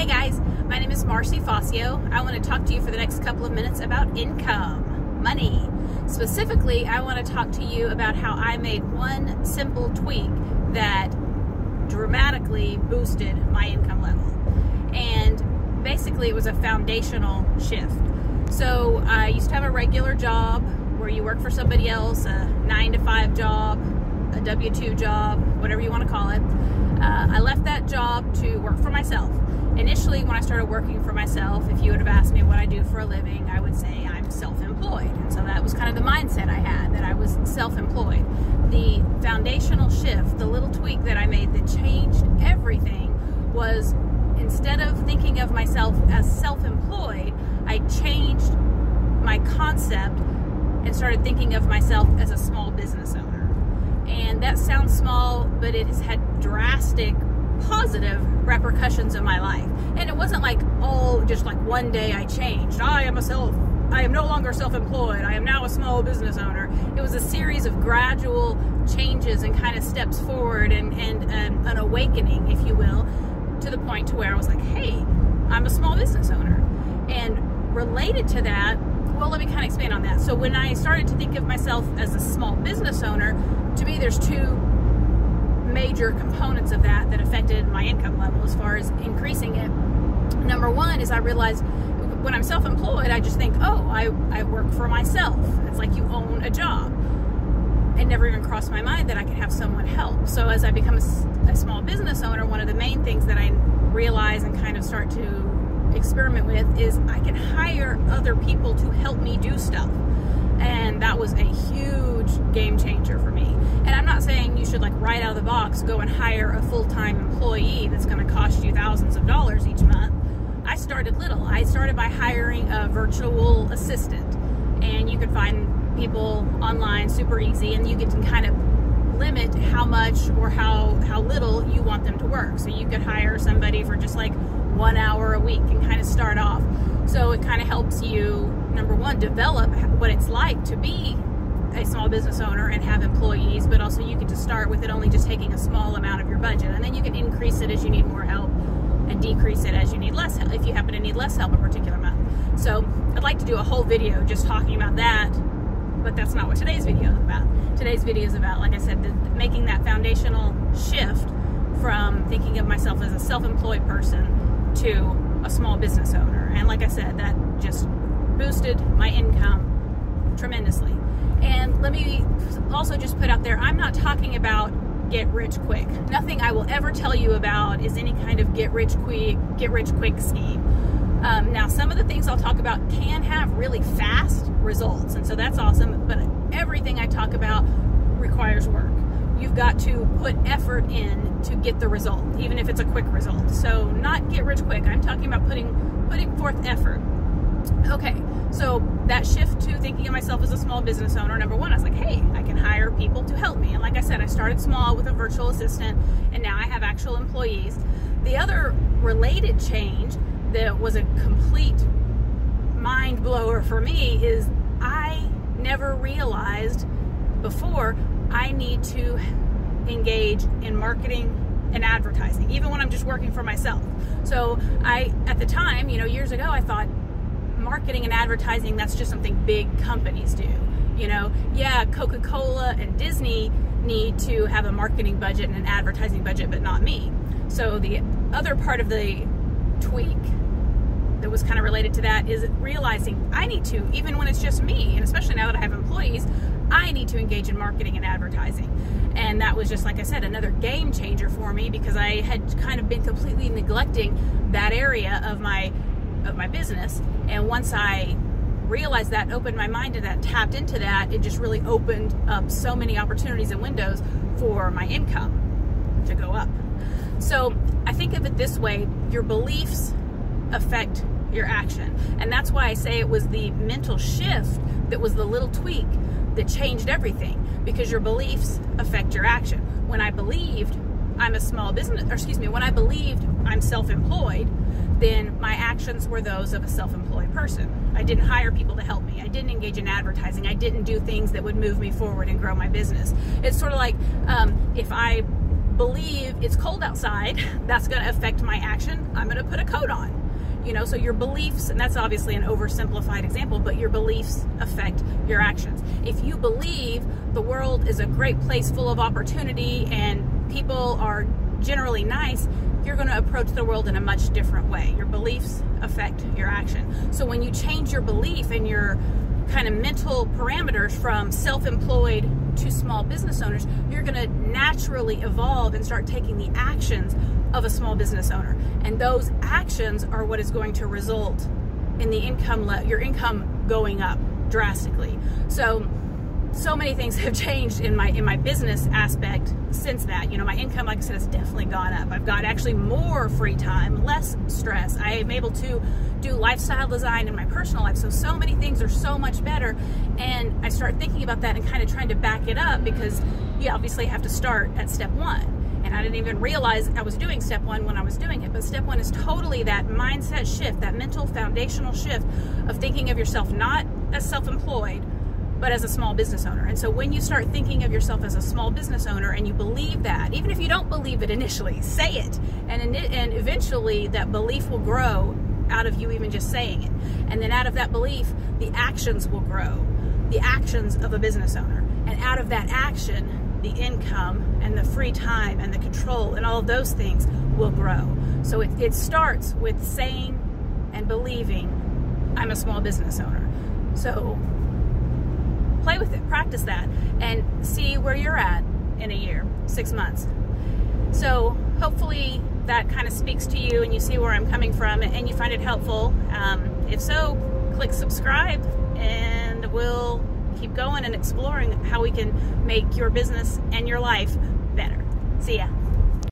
Hey guys, my name is Marcy Fosio. I want to talk to you for the next couple of minutes about income, money. Specifically, I want to talk to you about how I made one simple tweak that dramatically boosted my income level. And basically, it was a foundational shift. So, I used to have a regular job where you work for somebody else, a nine to five job, a W 2 job, whatever you want to call it. Uh, I left that job to work for myself. Initially, when I started working for myself, if you would have asked me what I do for a living, I would say I'm self employed. And so that was kind of the mindset I had that I was self employed. The foundational shift, the little tweak that I made that changed everything was instead of thinking of myself as self employed, I changed my concept and started thinking of myself as a small business owner. And that sounds small, but it has had drastic positive repercussions in my life. And it wasn't like, oh, just like one day I changed. I am a self, I am no longer self employed. I am now a small business owner. It was a series of gradual changes and kind of steps forward and, and um, an awakening, if you will, to the point to where I was like, hey, I'm a small business owner. And related to that, well, let me kind of expand on that. So when I started to think of myself as a small business owner, to me, there's two major components of that that affected my income level as far as increasing it. Number one is I realized when I'm self employed, I just think, oh, I, I work for myself. It's like you own a job. It never even crossed my mind that I could have someone help. So as I become a, a small business owner, one of the main things that I realize and kind of start to experiment with is I can hire other people to help me do stuff. And that was a huge game changer for me. And I'm not saying you should like right out of the box go and hire a full-time employee that's going to cost you thousands of dollars each month. I started little. I started by hiring a virtual assistant. And you can find people online super easy and you get to kind of limit how much or how how little you want them to work. So you could hire somebody for just like 1 hour a week and kind of start off. So it kind of helps you number one develop what it's like to be a small business owner and have employees, but also you get to start with it only just taking a small amount of your budget. And then you can increase it as you need more help and decrease it as you need less help, if you happen to need less help a particular month. So I'd like to do a whole video just talking about that, but that's not what today's video is about. Today's video is about, like I said, the, making that foundational shift from thinking of myself as a self-employed person to a small business owner. And like I said, that just boosted my income tremendously. And let me also just put out there I'm not talking about get rich quick. Nothing I will ever tell you about is any kind of get rich quick, get rich quick scheme. Um, now, some of the things I'll talk about can have really fast results, and so that's awesome. But everything I talk about requires work. You've got to put effort in to get the result, even if it's a quick result. So, not get rich quick. I'm talking about putting putting forth effort. Okay, so that shift to thinking of myself as a small business owner, number one, I was like, hey, I can hire people to help me. And like I said, I started small with a virtual assistant, and now I have actual employees. The other related change that was a complete mind blower for me is I never realized before I need to engage in marketing and advertising, even when I'm just working for myself. So I, at the time, you know, years ago, I thought marketing and advertising, that's just something big companies do. You know, yeah, Coca Cola and Disney need to have a marketing budget and an advertising budget, but not me. So the other part of the tweak that was kind of related to that is realizing I need to, even when it's just me, and especially now that I have employees, I need to engage in marketing and advertising. And that was just, like I said, another game changer for me because I had kind of been completely neglecting that area of my of my business. And once I realized that, opened my mind to that, tapped into that, it just really opened up so many opportunities and windows for my income to go up. So I think of it this way your beliefs affect your action. And that's why I say it was the mental shift that was the little tweak that changed everything because your beliefs affect your action. When I believed I'm a small business, or excuse me, when I believed I'm self employed, then my actions were those of a self employed person. I didn't hire people to help me. I didn't engage in advertising. I didn't do things that would move me forward and grow my business. It's sort of like um, if I believe it's cold outside, that's going to affect my action. I'm going to put a coat on. You know, so your beliefs, and that's obviously an oversimplified example, but your beliefs affect your actions. If you believe the world is a great place full of opportunity and people are generally nice, you're going to approach the world in a much different way. Your beliefs affect your action. So when you change your belief and your kind of mental parameters from self employed to small business owners, you're going to naturally evolve and start taking the actions of a small business owner. And those actions are what is going to result in the income, le- your income going up drastically. So, so many things have changed in my in my business aspect since that. You know, my income, like I said, has definitely gone up. I've got actually more free time, less stress. I am able to do lifestyle design in my personal life. So so many things are so much better. And I start thinking about that and kind of trying to back it up because you obviously have to start at step one. And I didn't even realize I was doing step one when I was doing it. But step one is totally that mindset shift, that mental foundational shift of thinking of yourself not as self employed, but as a small business owner. And so when you start thinking of yourself as a small business owner and you believe that, even if you don't believe it initially, say it. And, and eventually that belief will grow out of you even just saying it. And then out of that belief, the actions will grow. The actions of a business owner. And out of that action, the income and the free time and the control and all of those things will grow. So it, it starts with saying and believing I'm a small business owner. So play with it, practice that, and see where you're at in a year, six months. So hopefully that kind of speaks to you and you see where I'm coming from and you find it helpful. Um, if so, click subscribe and we'll keep going and exploring how we can make your business and your life better. See ya.